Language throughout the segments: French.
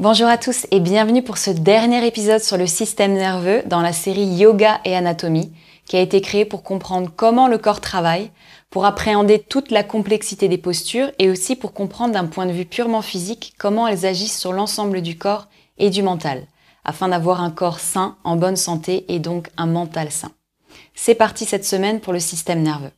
Bonjour à tous et bienvenue pour ce dernier épisode sur le système nerveux dans la série Yoga et Anatomie qui a été créée pour comprendre comment le corps travaille, pour appréhender toute la complexité des postures et aussi pour comprendre d'un point de vue purement physique comment elles agissent sur l'ensemble du corps et du mental, afin d'avoir un corps sain, en bonne santé et donc un mental sain. C'est parti cette semaine pour le système nerveux.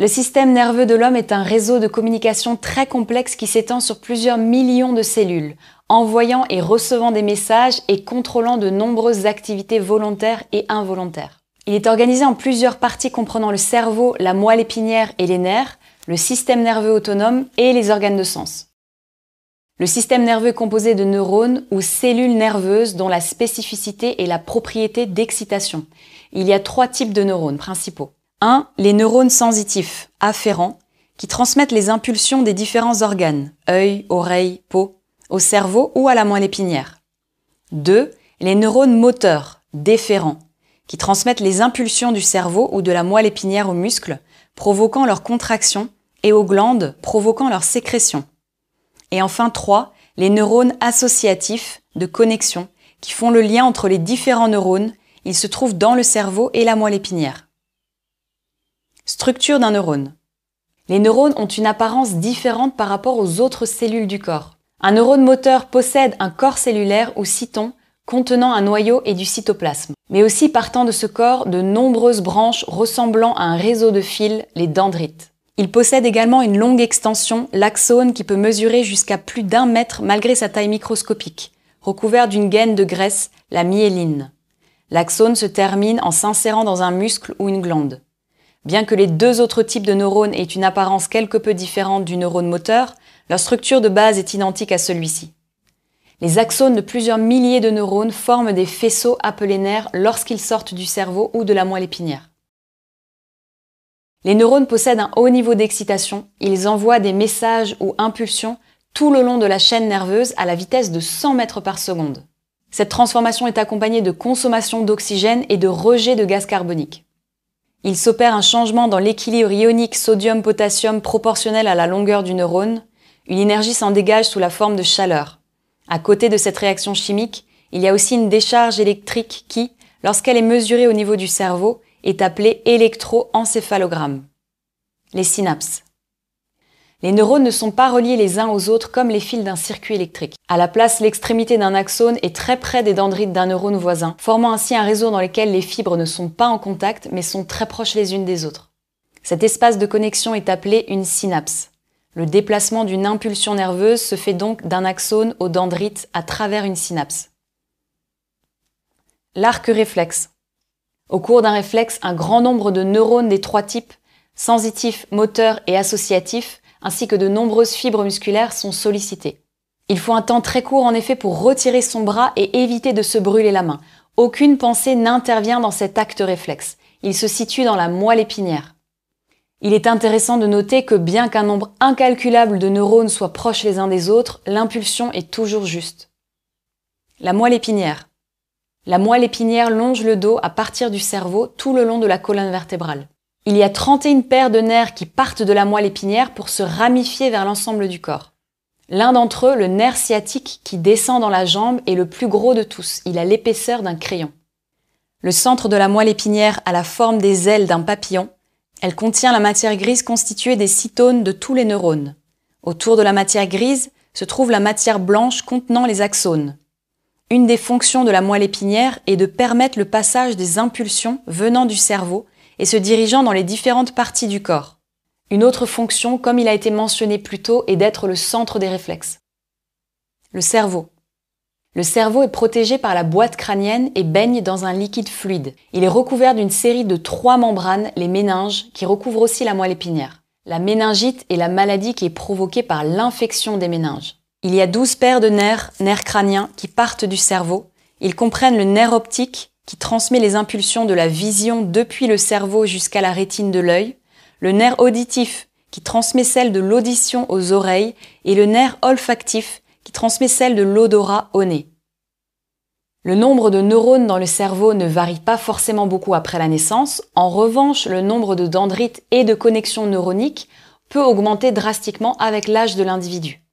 Le système nerveux de l'homme est un réseau de communication très complexe qui s'étend sur plusieurs millions de cellules, envoyant et recevant des messages et contrôlant de nombreuses activités volontaires et involontaires. Il est organisé en plusieurs parties comprenant le cerveau, la moelle épinière et les nerfs, le système nerveux autonome et les organes de sens. Le système nerveux est composé de neurones ou cellules nerveuses dont la spécificité est la propriété d'excitation. Il y a trois types de neurones principaux. 1. Les neurones sensitifs, afférents, qui transmettent les impulsions des différents organes, œil, oreille, peau, au cerveau ou à la moelle épinière. 2. Les neurones moteurs, déférents, qui transmettent les impulsions du cerveau ou de la moelle épinière aux muscles, provoquant leur contraction, et aux glandes, provoquant leur sécrétion. Et enfin 3. Les neurones associatifs, de connexion, qui font le lien entre les différents neurones, ils se trouvent dans le cerveau et la moelle épinière. Structure d'un neurone. Les neurones ont une apparence différente par rapport aux autres cellules du corps. Un neurone moteur possède un corps cellulaire ou cyton contenant un noyau et du cytoplasme, mais aussi partant de ce corps de nombreuses branches ressemblant à un réseau de fils, les dendrites. Il possède également une longue extension, l'axone, qui peut mesurer jusqu'à plus d'un mètre malgré sa taille microscopique, recouvert d'une gaine de graisse, la myéline. L'axone se termine en s'insérant dans un muscle ou une glande. Bien que les deux autres types de neurones aient une apparence quelque peu différente du neurone moteur, leur structure de base est identique à celui-ci. Les axones de plusieurs milliers de neurones forment des faisceaux appelés nerfs lorsqu'ils sortent du cerveau ou de la moelle épinière. Les neurones possèdent un haut niveau d'excitation, ils envoient des messages ou impulsions tout le long de la chaîne nerveuse à la vitesse de 100 mètres par seconde. Cette transformation est accompagnée de consommation d'oxygène et de rejet de gaz carbonique. Il s'opère un changement dans l'équilibre ionique sodium-potassium proportionnel à la longueur du neurone. Une énergie s'en dégage sous la forme de chaleur. À côté de cette réaction chimique, il y a aussi une décharge électrique qui, lorsqu'elle est mesurée au niveau du cerveau, est appelée électroencéphalogramme. Les synapses. Les neurones ne sont pas reliés les uns aux autres comme les fils d'un circuit électrique. À la place, l'extrémité d'un axone est très près des dendrites d'un neurone voisin, formant ainsi un réseau dans lequel les fibres ne sont pas en contact mais sont très proches les unes des autres. Cet espace de connexion est appelé une synapse. Le déplacement d'une impulsion nerveuse se fait donc d'un axone au dendrite à travers une synapse. L'arc réflexe. Au cours d'un réflexe, un grand nombre de neurones des trois types, sensitifs, moteurs et associatifs, ainsi que de nombreuses fibres musculaires sont sollicitées. Il faut un temps très court en effet pour retirer son bras et éviter de se brûler la main. Aucune pensée n'intervient dans cet acte réflexe. Il se situe dans la moelle épinière. Il est intéressant de noter que bien qu'un nombre incalculable de neurones soient proches les uns des autres, l'impulsion est toujours juste. La moelle épinière. La moelle épinière longe le dos à partir du cerveau tout le long de la colonne vertébrale. Il y a 31 paires de nerfs qui partent de la moelle épinière pour se ramifier vers l'ensemble du corps. L'un d'entre eux, le nerf sciatique qui descend dans la jambe, est le plus gros de tous. Il a l'épaisseur d'un crayon. Le centre de la moelle épinière a la forme des ailes d'un papillon. Elle contient la matière grise constituée des cytones de tous les neurones. Autour de la matière grise se trouve la matière blanche contenant les axones. Une des fonctions de la moelle épinière est de permettre le passage des impulsions venant du cerveau et se dirigeant dans les différentes parties du corps. Une autre fonction, comme il a été mentionné plus tôt, est d'être le centre des réflexes. Le cerveau. Le cerveau est protégé par la boîte crânienne et baigne dans un liquide fluide. Il est recouvert d'une série de trois membranes, les méninges, qui recouvrent aussi la moelle épinière. La méningite est la maladie qui est provoquée par l'infection des méninges. Il y a 12 paires de nerfs, nerfs crâniens, qui partent du cerveau. Ils comprennent le nerf optique, qui transmet les impulsions de la vision depuis le cerveau jusqu'à la rétine de l'œil, le nerf auditif qui transmet celle de l'audition aux oreilles et le nerf olfactif qui transmet celle de l'odorat au nez. Le nombre de neurones dans le cerveau ne varie pas forcément beaucoup après la naissance. En revanche, le nombre de dendrites et de connexions neuroniques peut augmenter drastiquement avec l'âge de l'individu.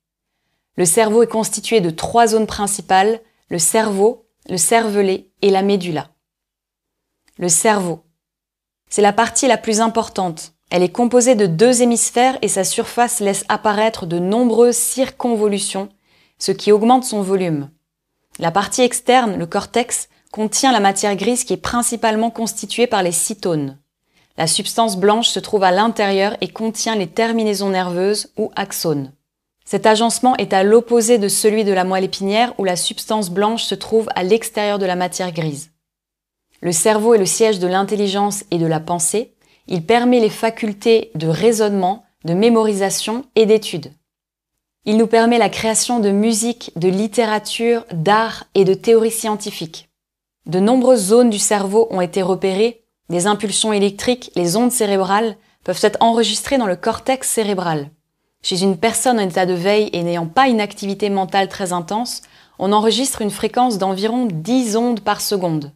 Le cerveau est constitué de trois zones principales, le cerveau, le cervelet et la médula. Le cerveau. C'est la partie la plus importante. Elle est composée de deux hémisphères et sa surface laisse apparaître de nombreuses circonvolutions, ce qui augmente son volume. La partie externe, le cortex, contient la matière grise qui est principalement constituée par les cytones. La substance blanche se trouve à l'intérieur et contient les terminaisons nerveuses ou axones. Cet agencement est à l'opposé de celui de la moelle épinière où la substance blanche se trouve à l'extérieur de la matière grise. Le cerveau est le siège de l'intelligence et de la pensée. Il permet les facultés de raisonnement, de mémorisation et d'étude. Il nous permet la création de musique, de littérature, d'art et de théories scientifiques. De nombreuses zones du cerveau ont été repérées, des impulsions électriques, les ondes cérébrales peuvent être enregistrées dans le cortex cérébral. Chez une personne en état de veille et n'ayant pas une activité mentale très intense, on enregistre une fréquence d'environ 10 ondes par seconde.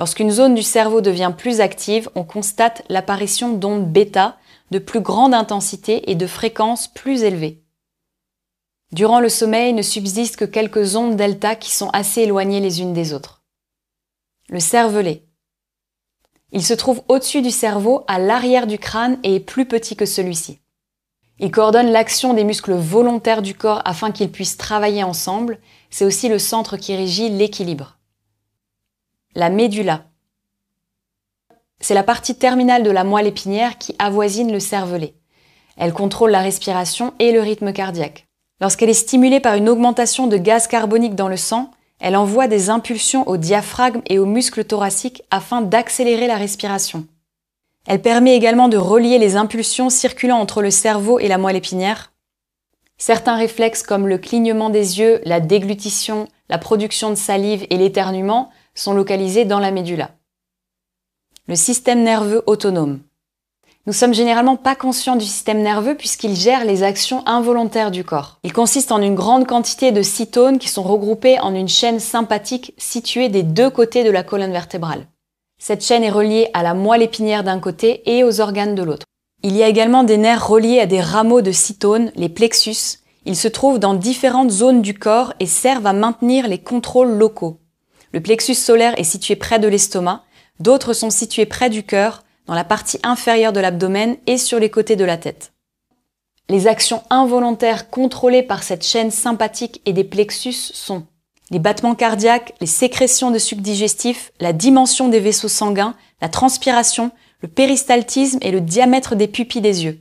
Lorsqu'une zone du cerveau devient plus active, on constate l'apparition d'ondes bêta de plus grande intensité et de fréquences plus élevées. Durant le sommeil ne subsistent que quelques ondes delta qui sont assez éloignées les unes des autres. Le cervelet. Il se trouve au-dessus du cerveau, à l'arrière du crâne et est plus petit que celui-ci. Il coordonne l'action des muscles volontaires du corps afin qu'ils puissent travailler ensemble. C'est aussi le centre qui régit l'équilibre. La médula. C'est la partie terminale de la moelle épinière qui avoisine le cervelet. Elle contrôle la respiration et le rythme cardiaque. Lorsqu'elle est stimulée par une augmentation de gaz carbonique dans le sang, elle envoie des impulsions au diaphragme et aux muscles thoraciques afin d'accélérer la respiration. Elle permet également de relier les impulsions circulant entre le cerveau et la moelle épinière. Certains réflexes comme le clignement des yeux, la déglutition, la production de salive et l'éternuement sont localisés dans la médula. Le système nerveux autonome. Nous sommes généralement pas conscients du système nerveux puisqu'il gère les actions involontaires du corps. Il consiste en une grande quantité de cytones qui sont regroupées en une chaîne sympathique située des deux côtés de la colonne vertébrale. Cette chaîne est reliée à la moelle épinière d'un côté et aux organes de l'autre. Il y a également des nerfs reliés à des rameaux de cytones, les plexus. Ils se trouvent dans différentes zones du corps et servent à maintenir les contrôles locaux. Le plexus solaire est situé près de l'estomac, d'autres sont situés près du cœur, dans la partie inférieure de l'abdomen et sur les côtés de la tête. Les actions involontaires contrôlées par cette chaîne sympathique et des plexus sont les battements cardiaques, les sécrétions de sucs digestifs, la dimension des vaisseaux sanguins, la transpiration, le péristaltisme et le diamètre des pupilles des yeux.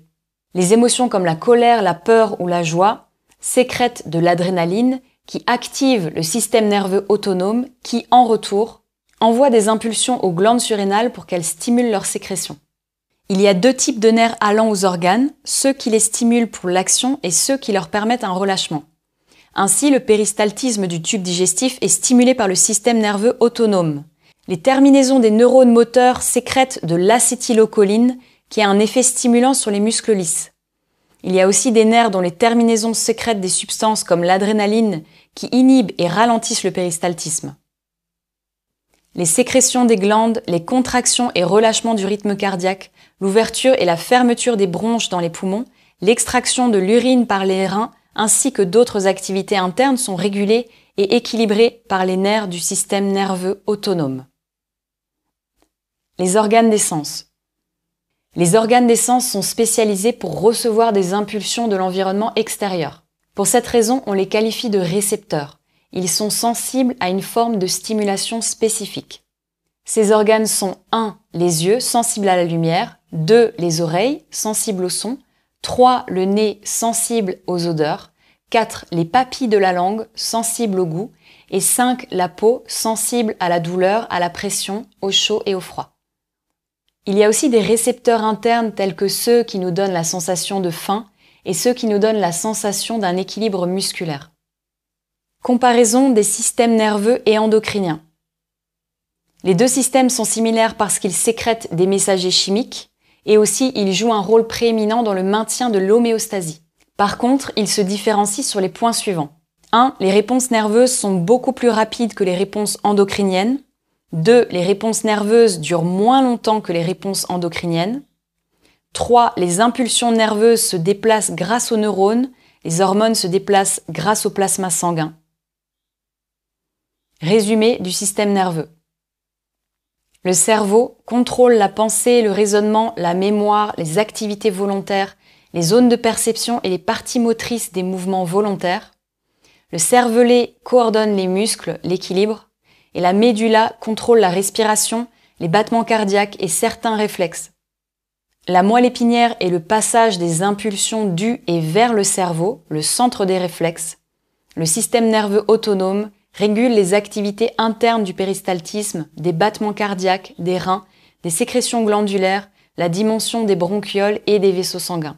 Les émotions comme la colère, la peur ou la joie sécrètent de l'adrénaline qui active le système nerveux autonome qui, en retour, envoie des impulsions aux glandes surrénales pour qu'elles stimulent leur sécrétion. Il y a deux types de nerfs allant aux organes, ceux qui les stimulent pour l'action et ceux qui leur permettent un relâchement. Ainsi, le péristaltisme du tube digestif est stimulé par le système nerveux autonome. Les terminaisons des neurones moteurs sécrètent de l'acétylcholine qui a un effet stimulant sur les muscles lisses. Il y a aussi des nerfs dont les terminaisons sécrètent des substances comme l'adrénaline qui inhibent et ralentissent le péristaltisme. Les sécrétions des glandes, les contractions et relâchements du rythme cardiaque, l'ouverture et la fermeture des bronches dans les poumons, l'extraction de l'urine par les reins, ainsi que d'autres activités internes sont régulées et équilibrées par les nerfs du système nerveux autonome. Les organes des sens. Les organes des sens sont spécialisés pour recevoir des impulsions de l'environnement extérieur. Pour cette raison, on les qualifie de récepteurs. Ils sont sensibles à une forme de stimulation spécifique. Ces organes sont 1. les yeux, sensibles à la lumière, 2. les oreilles, sensibles au son, 3. le nez, sensible aux odeurs, 4. les papilles de la langue, sensibles au goût, et 5. la peau, sensible à la douleur, à la pression, au chaud et au froid. Il y a aussi des récepteurs internes tels que ceux qui nous donnent la sensation de faim et ceux qui nous donnent la sensation d'un équilibre musculaire. Comparaison des systèmes nerveux et endocriniens. Les deux systèmes sont similaires parce qu'ils sécrètent des messagers chimiques et aussi ils jouent un rôle prééminent dans le maintien de l'homéostasie. Par contre, ils se différencient sur les points suivants. 1. Les réponses nerveuses sont beaucoup plus rapides que les réponses endocriniennes. 2. Les réponses nerveuses durent moins longtemps que les réponses endocriniennes. 3. Les impulsions nerveuses se déplacent grâce aux neurones, les hormones se déplacent grâce au plasma sanguin. Résumé du système nerveux. Le cerveau contrôle la pensée, le raisonnement, la mémoire, les activités volontaires, les zones de perception et les parties motrices des mouvements volontaires. Le cervelet coordonne les muscles, l'équilibre, et la médula contrôle la respiration, les battements cardiaques et certains réflexes. La moelle épinière est le passage des impulsions du et vers le cerveau, le centre des réflexes. Le système nerveux autonome régule les activités internes du péristaltisme, des battements cardiaques, des reins, des sécrétions glandulaires, la dimension des bronchioles et des vaisseaux sanguins.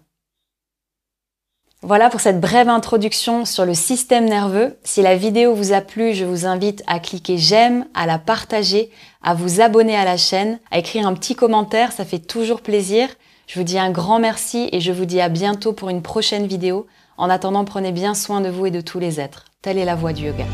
Voilà pour cette brève introduction sur le système nerveux. Si la vidéo vous a plu, je vous invite à cliquer j'aime, à la partager, à vous abonner à la chaîne, à écrire un petit commentaire, ça fait toujours plaisir. Je vous dis un grand merci et je vous dis à bientôt pour une prochaine vidéo. En attendant, prenez bien soin de vous et de tous les êtres. Telle est la voie du yoga.